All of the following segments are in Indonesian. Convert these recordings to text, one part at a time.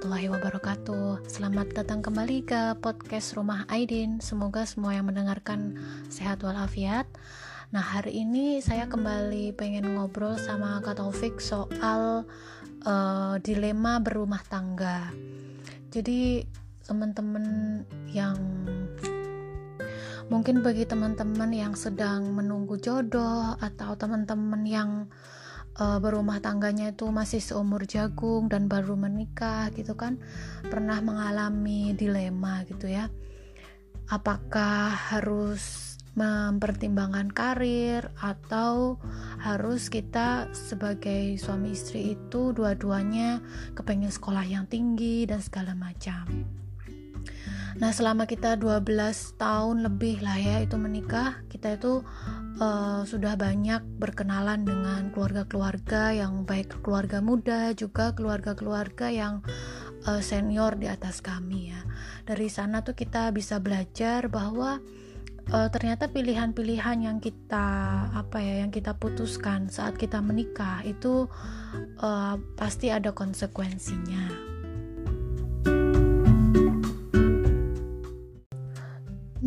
warahmatullahi wabarakatuh. Selamat datang kembali ke podcast Rumah Aidin. Semoga semua yang mendengarkan sehat walafiat. Nah hari ini saya kembali pengen ngobrol sama Kak Taufik soal uh, dilema berumah tangga. Jadi teman-teman yang mungkin bagi teman-teman yang sedang menunggu jodoh atau teman-teman yang berumah tangganya itu masih seumur jagung dan baru menikah gitu kan pernah mengalami dilema gitu ya. Apakah harus mempertimbangkan karir atau harus kita sebagai suami istri itu dua-duanya kepengen sekolah yang tinggi dan segala macam Nah, selama kita 12 tahun lebih lah ya itu menikah, kita itu uh, sudah banyak berkenalan dengan keluarga-keluarga yang baik keluarga muda juga keluarga-keluarga yang uh, senior di atas kami ya. Dari sana tuh kita bisa belajar bahwa uh, ternyata pilihan-pilihan yang kita apa ya yang kita putuskan saat kita menikah itu uh, pasti ada konsekuensinya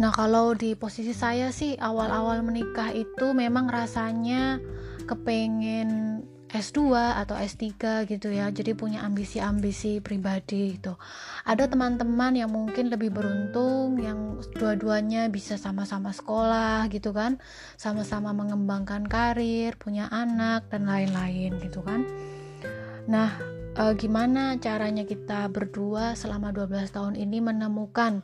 Nah, kalau di posisi saya sih awal-awal menikah itu memang rasanya kepengen S2 atau S3 gitu ya. Jadi punya ambisi-ambisi pribadi gitu. Ada teman-teman yang mungkin lebih beruntung yang dua-duanya bisa sama-sama sekolah gitu kan. Sama-sama mengembangkan karir, punya anak dan lain-lain gitu kan. Nah, uh, gimana caranya kita berdua selama 12 tahun ini menemukan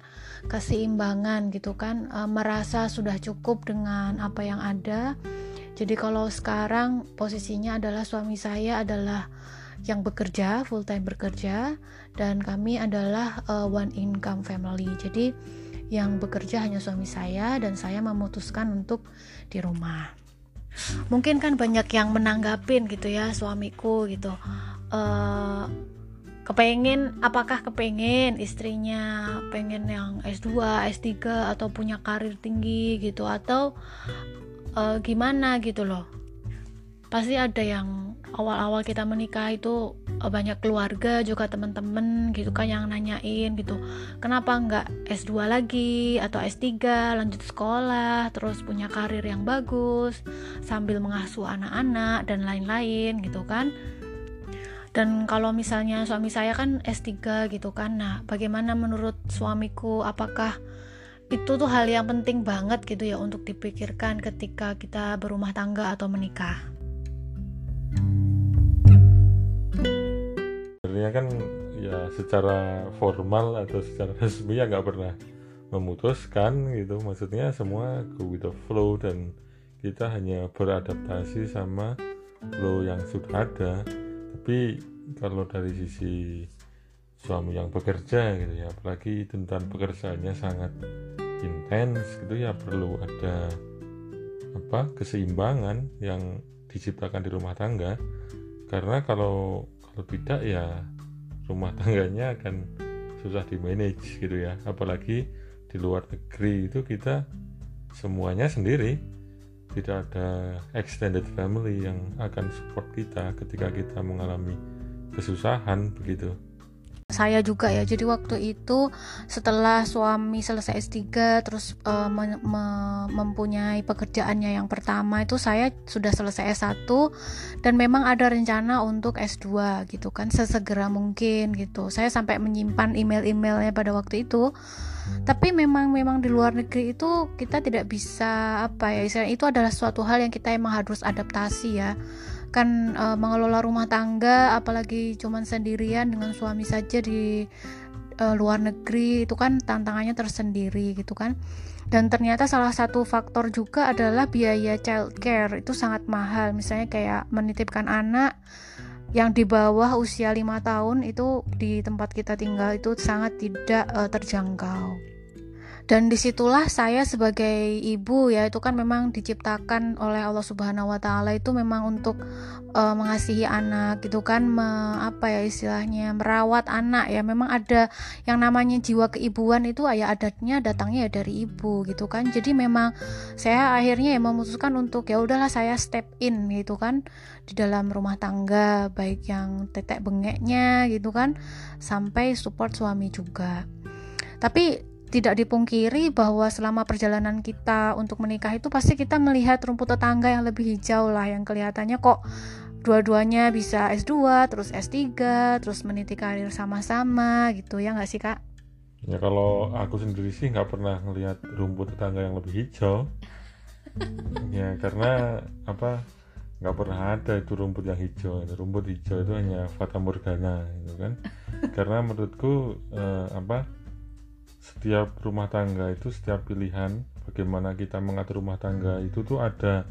keseimbangan gitu kan? Uh, merasa sudah cukup dengan apa yang ada. Jadi kalau sekarang posisinya adalah suami saya adalah yang bekerja full time bekerja dan kami adalah uh, one income family. Jadi yang bekerja hanya suami saya dan saya memutuskan untuk di rumah. Mungkin kan banyak yang menanggapin gitu ya suamiku gitu uh, kepengen apakah kepengen istrinya pengen yang S2, S3 atau punya karir tinggi gitu atau uh, gimana gitu loh. Pasti ada yang awal-awal kita menikah itu uh, banyak keluarga juga teman-teman gitu kan yang nanyain gitu kenapa nggak S2 lagi atau S3 lanjut sekolah terus punya karir yang bagus sambil mengasuh anak-anak dan lain-lain gitu kan dan kalau misalnya suami saya kan S3 gitu kan nah bagaimana menurut suamiku? Apakah itu tuh hal yang penting banget gitu ya untuk dipikirkan ketika kita berumah tangga atau menikah? Sebenarnya kan ya secara formal atau secara resmi ya nggak pernah memutuskan gitu. Maksudnya semua go with the flow dan kita hanya beradaptasi sama flow yang sudah ada tapi kalau dari sisi suami yang bekerja gitu ya apalagi tentang pekerjaannya sangat intens gitu ya perlu ada apa keseimbangan yang diciptakan di rumah tangga. Karena kalau kalau tidak ya rumah tangganya akan susah di manage gitu ya. Apalagi di luar negeri itu kita semuanya sendiri tidak ada extended family yang akan support kita ketika kita mengalami kesusahan begitu. Saya juga ya jadi waktu itu setelah suami selesai S3 terus uh, me me mempunyai pekerjaannya yang pertama itu saya sudah selesai S1 dan memang ada rencana untuk S2 gitu kan sesegera mungkin gitu. Saya sampai menyimpan email-emailnya pada waktu itu tapi memang memang di luar negeri itu kita tidak bisa apa ya itu adalah suatu hal yang kita emang harus adaptasi ya. Kan uh, mengelola rumah tangga apalagi cuman sendirian dengan suami saja di uh, luar negeri itu kan tantangannya tersendiri gitu kan. Dan ternyata salah satu faktor juga adalah biaya child care itu sangat mahal. Misalnya kayak menitipkan anak yang di bawah usia lima tahun itu di tempat kita tinggal itu sangat tidak uh, terjangkau dan di situlah saya sebagai ibu ya itu kan memang diciptakan oleh Allah Subhanahu Wa Taala itu memang untuk uh, mengasihi anak gitu kan me, apa ya istilahnya merawat anak ya. Memang ada yang namanya jiwa keibuan itu ayah adatnya datangnya ya dari ibu gitu kan. Jadi memang saya akhirnya ya memutuskan untuk ya udahlah saya step in gitu kan di dalam rumah tangga baik yang tetek bengeknya gitu kan sampai support suami juga. Tapi tidak dipungkiri bahwa selama perjalanan kita untuk menikah itu pasti kita melihat rumput tetangga yang lebih hijau lah yang kelihatannya kok dua-duanya bisa S2 terus S3 terus meniti karir sama-sama gitu ya nggak sih kak? Ya kalau aku sendiri sih nggak pernah ngelihat rumput tetangga yang lebih hijau. Ya karena apa nggak pernah ada itu rumput yang hijau. Rumput hijau itu hanya fata morgana gitu kan? Karena menurutku eh, apa setiap rumah tangga itu setiap pilihan bagaimana kita mengatur rumah tangga itu tuh ada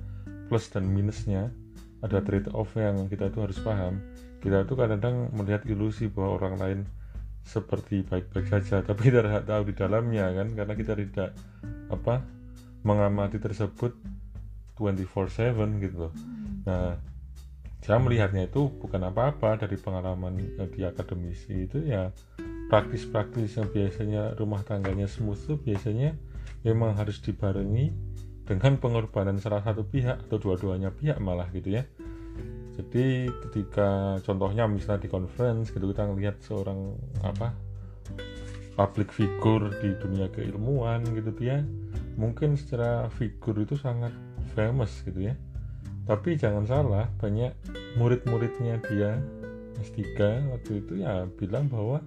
plus dan minusnya ada trade off yang kita itu harus paham. Kita itu kadang-kadang melihat ilusi bahwa orang lain seperti baik-baik saja tapi tidak tahu di dalamnya kan? Karena kita tidak apa mengamati tersebut 24/7 gitu loh. Nah saya melihatnya itu bukan apa-apa dari pengalaman di akademisi itu ya praktis-praktis yang biasanya rumah tangganya smooth itu biasanya memang harus dibarengi dengan pengorbanan salah satu pihak atau dua-duanya pihak malah gitu ya. Jadi ketika contohnya misalnya di conference gitu kita ngelihat seorang apa public figure di dunia keilmuan gitu ya mungkin secara figur itu sangat famous gitu ya. Tapi jangan salah banyak murid-muridnya dia S3 waktu itu ya bilang bahwa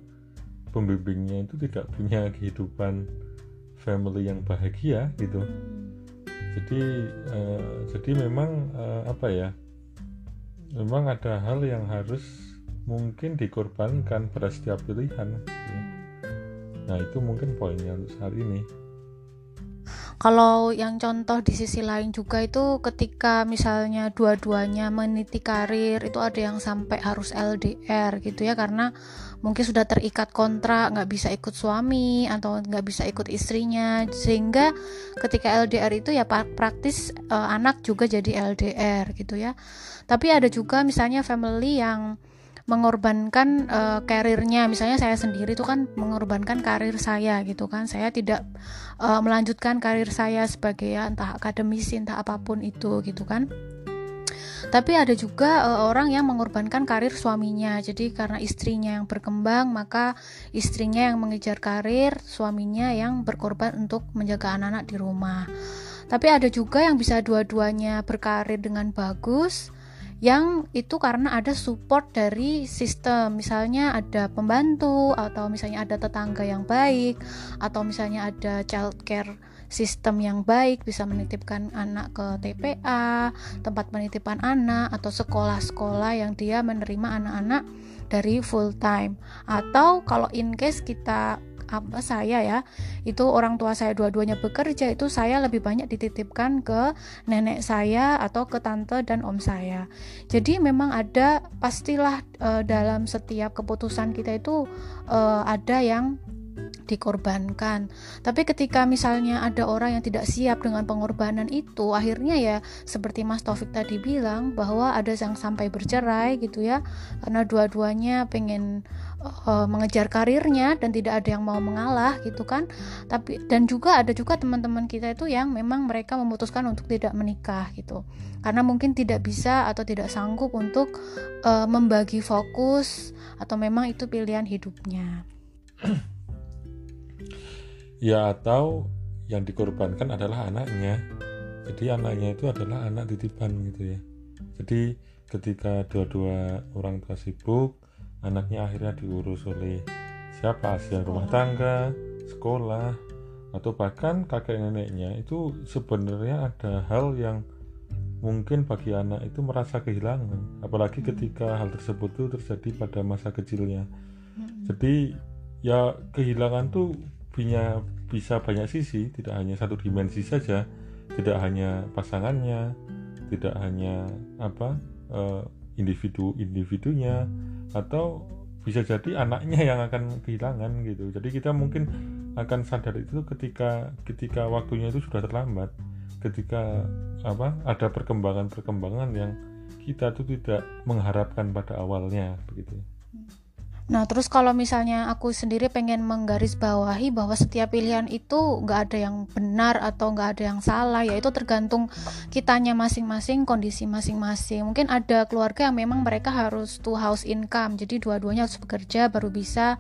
pembimbingnya itu tidak punya kehidupan family yang bahagia gitu. Jadi uh, jadi memang uh, apa ya memang ada hal yang harus mungkin dikorbankan pada setiap pilihan. Nah itu mungkin poinnya untuk saat ini. Kalau yang contoh di sisi lain juga itu ketika misalnya dua-duanya meniti karir itu ada yang sampai harus LDR gitu ya karena mungkin sudah terikat kontrak nggak bisa ikut suami atau nggak bisa ikut istrinya. Sehingga ketika LDR itu ya praktis uh, anak juga jadi LDR gitu ya. Tapi ada juga misalnya family yang mengorbankan uh, karirnya. Misalnya saya sendiri itu kan mengorbankan karir saya gitu kan. Saya tidak uh, melanjutkan karir saya sebagai ya entah akademisi entah apa pun itu gitu kan tapi ada juga uh, orang yang mengorbankan karir suaminya. Jadi karena istrinya yang berkembang maka istrinya yang mengejar karir suaminya yang berkorban untuk menjaga anak-anak di rumah. Tapi ada juga yang bisa dua-duanya berkarir dengan bagus yang itu karena ada support dari sistem. Misalnya ada pembantu atau misalnya ada tetangga yang baik atau misalnya ada childcare sistem yang baik bisa menitipkan anak ke TPA tempat penitipan anak atau sekolah-sekolah yang dia menerima anak-anak dari full time. Atau kalau in case kita apa saya ya itu orang tua saya dua-duanya bekerja itu saya lebih banyak dititipkan ke nenek saya atau ke tante dan om saya. Jadi memang ada pastilah uh, dalam setiap keputusan kita itu uh, ada yang dikorbankan. Tapi ketika misalnya ada orang yang tidak siap dengan pengorbanan itu, akhirnya ya seperti Mas Taufik tadi bilang bahwa ada yang sampai bercerai gitu ya, karena dua-duanya pengen uh, mengejar karirnya dan tidak ada yang mau mengalah gitu kan. Tapi dan juga ada juga teman-teman kita itu yang memang mereka memutuskan untuk tidak menikah gitu. Karena mungkin tidak bisa atau tidak sanggup untuk uh, membagi fokus atau memang itu pilihan hidupnya ya atau yang dikorbankan adalah anaknya. Jadi anaknya itu adalah anak titipan gitu ya. Jadi ketika dua-dua orang tua sibuk anaknya akhirnya diurus oleh siapa? Asisten rumah tangga sekolah atau bahkan kakek neneknya. Itu sebenarnya ada hal yang mungkin bagi anak itu merasa kehilangan. Apalagi ketika hal tersebut itu terjadi pada masa kecilnya. Hmm. jadi ya kehilangan tuh punya bisa banyak sisi. Tidak hanya satu dimensi saja. Tidak hanya pasangannya. Tidak hanya apa uh, individu individunya. Atau bisa jadi anaknya yang akan kehilangan gitu. Jadi kita mungkin akan sadar itu ketika ketika waktunya itu sudah terlambat. Ketika apa ada perkembangan-perkembangan yang kita tuh tidak mengharapkan pada awalnya begitu Nah, terus kalau misalnya aku sendiri pengen menggarisbawahi bahwa setiap pilihan itu nggak ada yang benar atau nggak ada yang salah, ya itu tergantung kitanya masing-masing, kondisi masing-masing. Mungkin ada keluarga yang memang mereka harus two house income, jadi dua-duanya harus bekerja baru bisa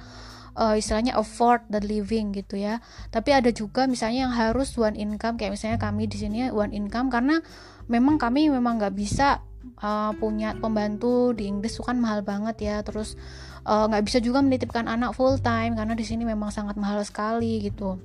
uh, istilahnya afford the living gitu ya. Tapi ada juga misalnya yang harus one income, kayak misalnya kami di sini one income karena memang kami memang nggak bisa uh, punya pembantu di Inggris itu kan mahal banget ya terus nggak uh, bisa juga menitipkan anak full time karena di sini memang sangat mahal sekali gitu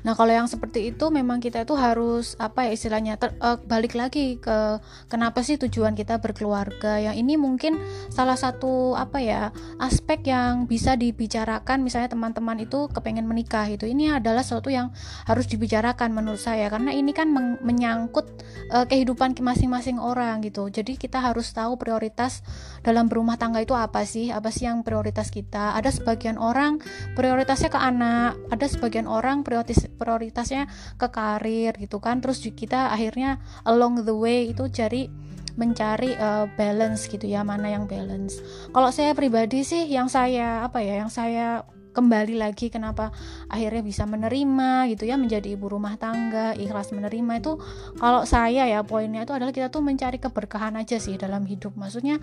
Nah, kalau yang seperti itu memang kita itu harus apa ya istilahnya ter, uh, balik lagi ke kenapa sih tujuan kita berkeluarga. Yang ini mungkin salah satu apa ya aspek yang bisa dibicarakan misalnya teman-teman itu kepengen menikah itu. Ini adalah sesuatu yang harus dibicarakan menurut saya karena ini kan menyangkut uh, kehidupan masing-masing orang gitu. Jadi kita harus tahu prioritas dalam berumah tangga itu apa sih? Apa sih yang prioritas kita? Ada sebagian orang prioritasnya ke anak, ada sebagian orang prioritas prioritasnya ke karir gitu kan. Terus kita akhirnya along the way itu cari mencari uh, balance gitu ya mana yang balance. Kalau saya pribadi sih yang saya apa ya yang saya kembali lagi kenapa akhirnya bisa menerima gitu ya menjadi ibu rumah tangga ikhlas menerima itu kalau saya ya poinnya itu adalah kita tuh mencari keberkahan aja sih dalam hidup. Maksudnya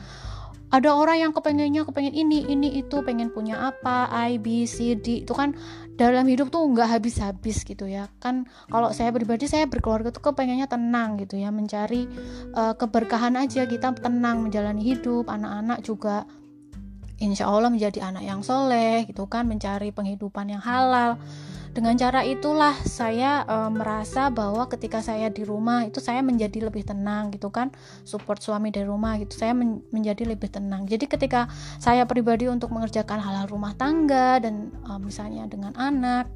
ada orang yang kepengennya kepengen ini ini itu pengen punya apa I B C D itu kan dalam hidup tuh nggak habis-habis gitu ya. Kan kalau saya pribadi saya berkeluarga tuh kepengennya tenang gitu ya mencari uh, keberkahan aja. Kita tenang menjalani hidup anak-anak juga insya Allah menjadi anak yang soleh gitu kan mencari penghidupan yang halal dengan cara itulah saya e, merasa bahwa ketika saya di rumah itu saya menjadi lebih tenang gitu kan support suami dari rumah gitu saya men menjadi lebih tenang jadi ketika saya pribadi untuk mengerjakan hal-hal rumah tangga dan e, misalnya dengan anak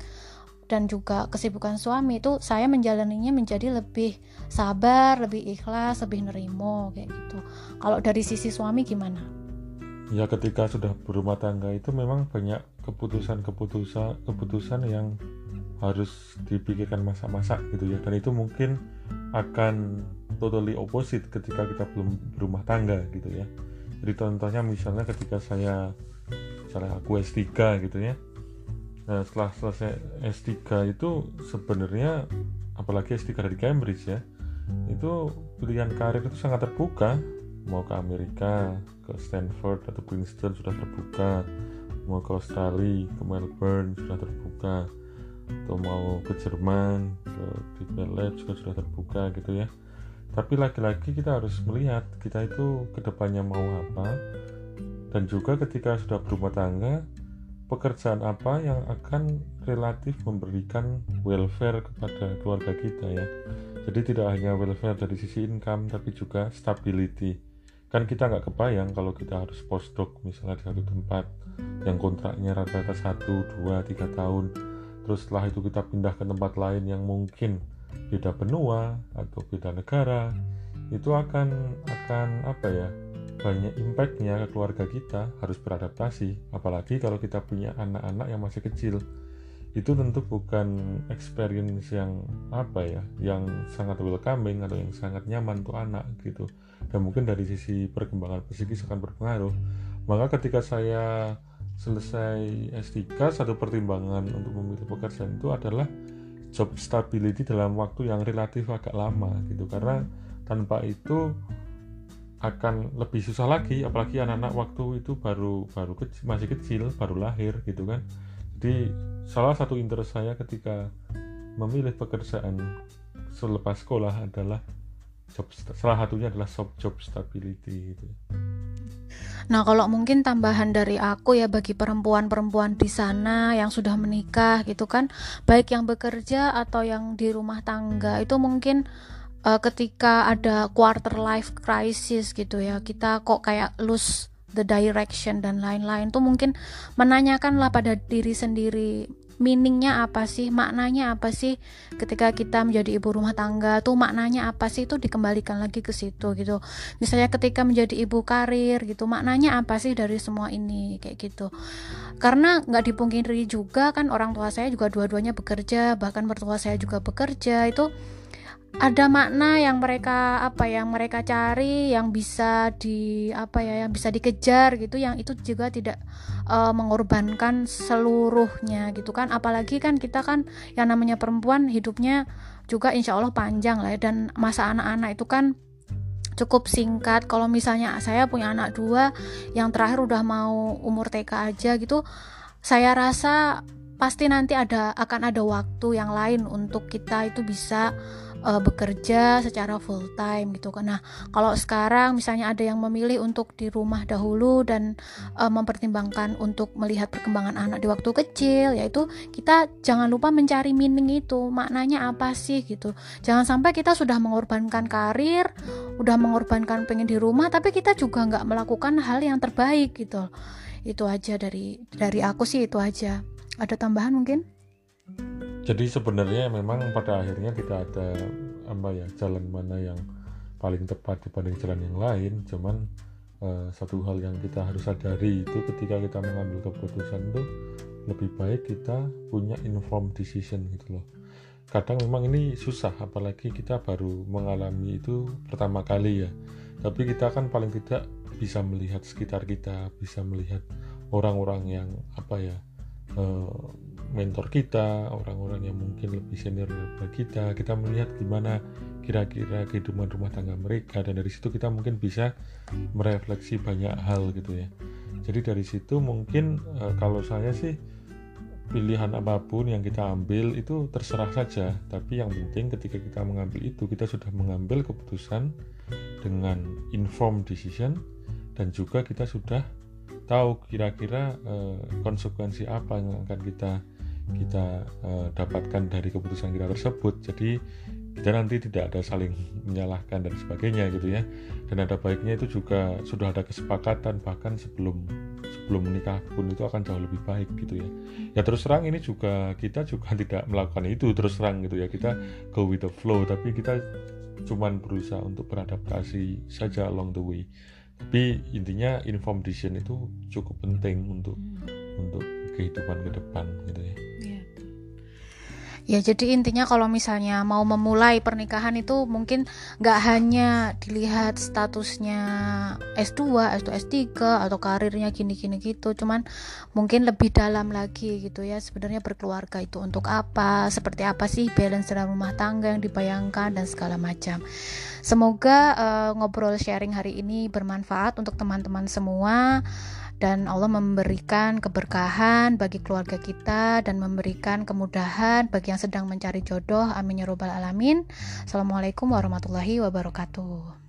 dan juga kesibukan suami itu saya menjalaninya menjadi lebih sabar, lebih ikhlas, lebih nerimo kayak gitu. Kalau dari sisi suami gimana? Ya ketika sudah berumah tangga itu memang banyak keputusan-keputusan keputusan yang harus dipikirkan masa-masa gitu ya. Dan itu mungkin akan totally opposite ketika kita belum berumah tangga gitu ya. Jadi contohnya misalnya ketika saya misalnya aku S3 gitu ya. Nah setelah selesai S3 itu sebenarnya apalagi S3 dari Cambridge ya itu pilihan karir itu sangat terbuka mau ke Amerika ke Stanford atau Princeton sudah terbuka. Mau ke Australia ke Melbourne sudah terbuka. Atau mau ke Jerman ke di Lab juga sudah terbuka gitu ya. Tapi lagi-lagi kita harus melihat kita itu ke depannya mau apa. Dan juga ketika sudah berumah tangga pekerjaan apa yang akan relatif memberikan welfare kepada keluarga kita ya. Jadi tidak hanya welfare dari sisi income tapi juga stability kan kita nggak kebayang kalau kita harus postdoc misalnya di satu tempat yang kontraknya rata-rata 1, 2, 3 tahun. Terus setelah itu kita pindah ke tempat lain yang mungkin beda benua atau beda negara itu akan akan apa ya banyak impactnya ke keluarga kita harus beradaptasi. Apalagi kalau kita punya anak-anak yang masih kecil itu tentu bukan experience yang apa ya yang sangat welcoming atau yang sangat nyaman untuk anak gitu. Dan mungkin dari sisi perkembangan psikis akan berpengaruh. Maka ketika saya selesai S3 satu pertimbangan untuk memilih pekerjaan itu adalah job stability dalam waktu yang relatif agak lama gitu. Karena tanpa itu akan lebih susah lagi apalagi anak-anak waktu itu baru baru kecil, masih kecil baru lahir gitu kan jadi salah satu interest saya ketika memilih pekerjaan selepas sekolah adalah job salah satunya adalah job job stability gitu. Nah, kalau mungkin tambahan dari aku ya bagi perempuan-perempuan di sana yang sudah menikah gitu kan, baik yang bekerja atau yang di rumah tangga itu mungkin uh, ketika ada quarter life crisis gitu ya, kita kok kayak lose the direction dan lain-lain tuh mungkin menanyakanlah pada diri sendiri meaningnya apa sih maknanya apa sih ketika kita menjadi ibu rumah tangga tuh maknanya apa sih itu dikembalikan lagi ke situ gitu. Misalnya ketika menjadi ibu karir gitu maknanya apa sih dari semua ini kayak gitu. Karena nggak dipungkiri juga kan orang tua saya juga dua-duanya bekerja bahkan mertua saya juga bekerja itu ada makna yang mereka apa yang mereka cari yang bisa di apa ya yang bisa dikejar gitu yang itu juga tidak uh, mengorbankan seluruhnya gitu kan. Apalagi kan kita kan yang namanya perempuan hidupnya juga insya Allah panjang lah ya. Dan masa anak-anak itu kan cukup singkat. Kalau misalnya saya punya anak dua yang terakhir udah mau umur TK aja gitu saya rasa pasti nanti ada akan ada waktu yang lain untuk kita itu bisa uh, bekerja secara full time gitu kan. Nah, kalau sekarang misalnya ada yang memilih untuk di rumah dahulu dan uh, mempertimbangkan untuk melihat perkembangan anak di waktu kecil, yaitu kita jangan lupa mencari meaning itu, maknanya apa sih gitu. Jangan sampai kita sudah mengorbankan karir, udah mengorbankan pengen di rumah, tapi kita juga nggak melakukan hal yang terbaik gitu. Itu aja dari dari aku sih itu aja. Ada tambahan mungkin? Jadi sebenarnya memang pada akhirnya tidak ada apa ya jalan mana yang paling tepat dibanding jalan yang lain. Cuman uh, satu hal yang kita harus sadari itu ketika kita mengambil keputusan itu lebih baik kita punya informed decision gitu loh. Kadang memang ini susah apalagi kita baru mengalami itu pertama kali ya. Tapi kita kan paling tidak bisa melihat sekitar kita bisa melihat orang-orang yang apa ya uh, mentor kita, orang-orang yang mungkin lebih senior daripada kita, kita melihat gimana kira-kira kehidupan rumah tangga mereka dan dari situ kita mungkin bisa merefleksi banyak hal gitu ya. Jadi dari situ mungkin e, kalau saya sih pilihan apa pun yang kita ambil itu terserah saja, tapi yang penting ketika kita mengambil itu kita sudah mengambil keputusan dengan informed decision dan juga kita sudah tahu kira-kira uh, konsekuensi apa yang akan kita kita uh, dapatkan dari keputusan kita tersebut. Jadi kita nanti tidak ada saling menyalahkan dan sebagainya gitu ya. Dan ada baiknya itu juga sudah ada kesepakatan bahkan sebelum sebelum menikah pun itu akan jauh lebih baik gitu ya. Ya terus terang ini juga kita juga tidak melakukan itu terus terang gitu ya. Kita go with the flow tapi kita cuman berusaha untuk beradaptasi saja along the way. Tapi intinya informed decision itu cukup penting untuk untuk kehidupan ke depan gitu ya Ya jadi intinya kalau misalnya mau memulai pernikahan itu mungkin nggak hanya dilihat statusnya S2, S2, S3 atau karirnya gini-gini gitu, cuman mungkin lebih dalam lagi gitu ya sebenarnya berkeluarga itu untuk apa, seperti apa sih balance dalam rumah tangga yang dibayangkan dan segala macam. Semoga uh, ngobrol sharing hari ini bermanfaat untuk teman-teman semua dan Allah memberikan keberkahan bagi keluarga kita dan memberikan kemudahan bagi yang sedang mencari jodoh. Amin ya robbal alamin. Assalamualaikum warahmatullahi wabarakatuh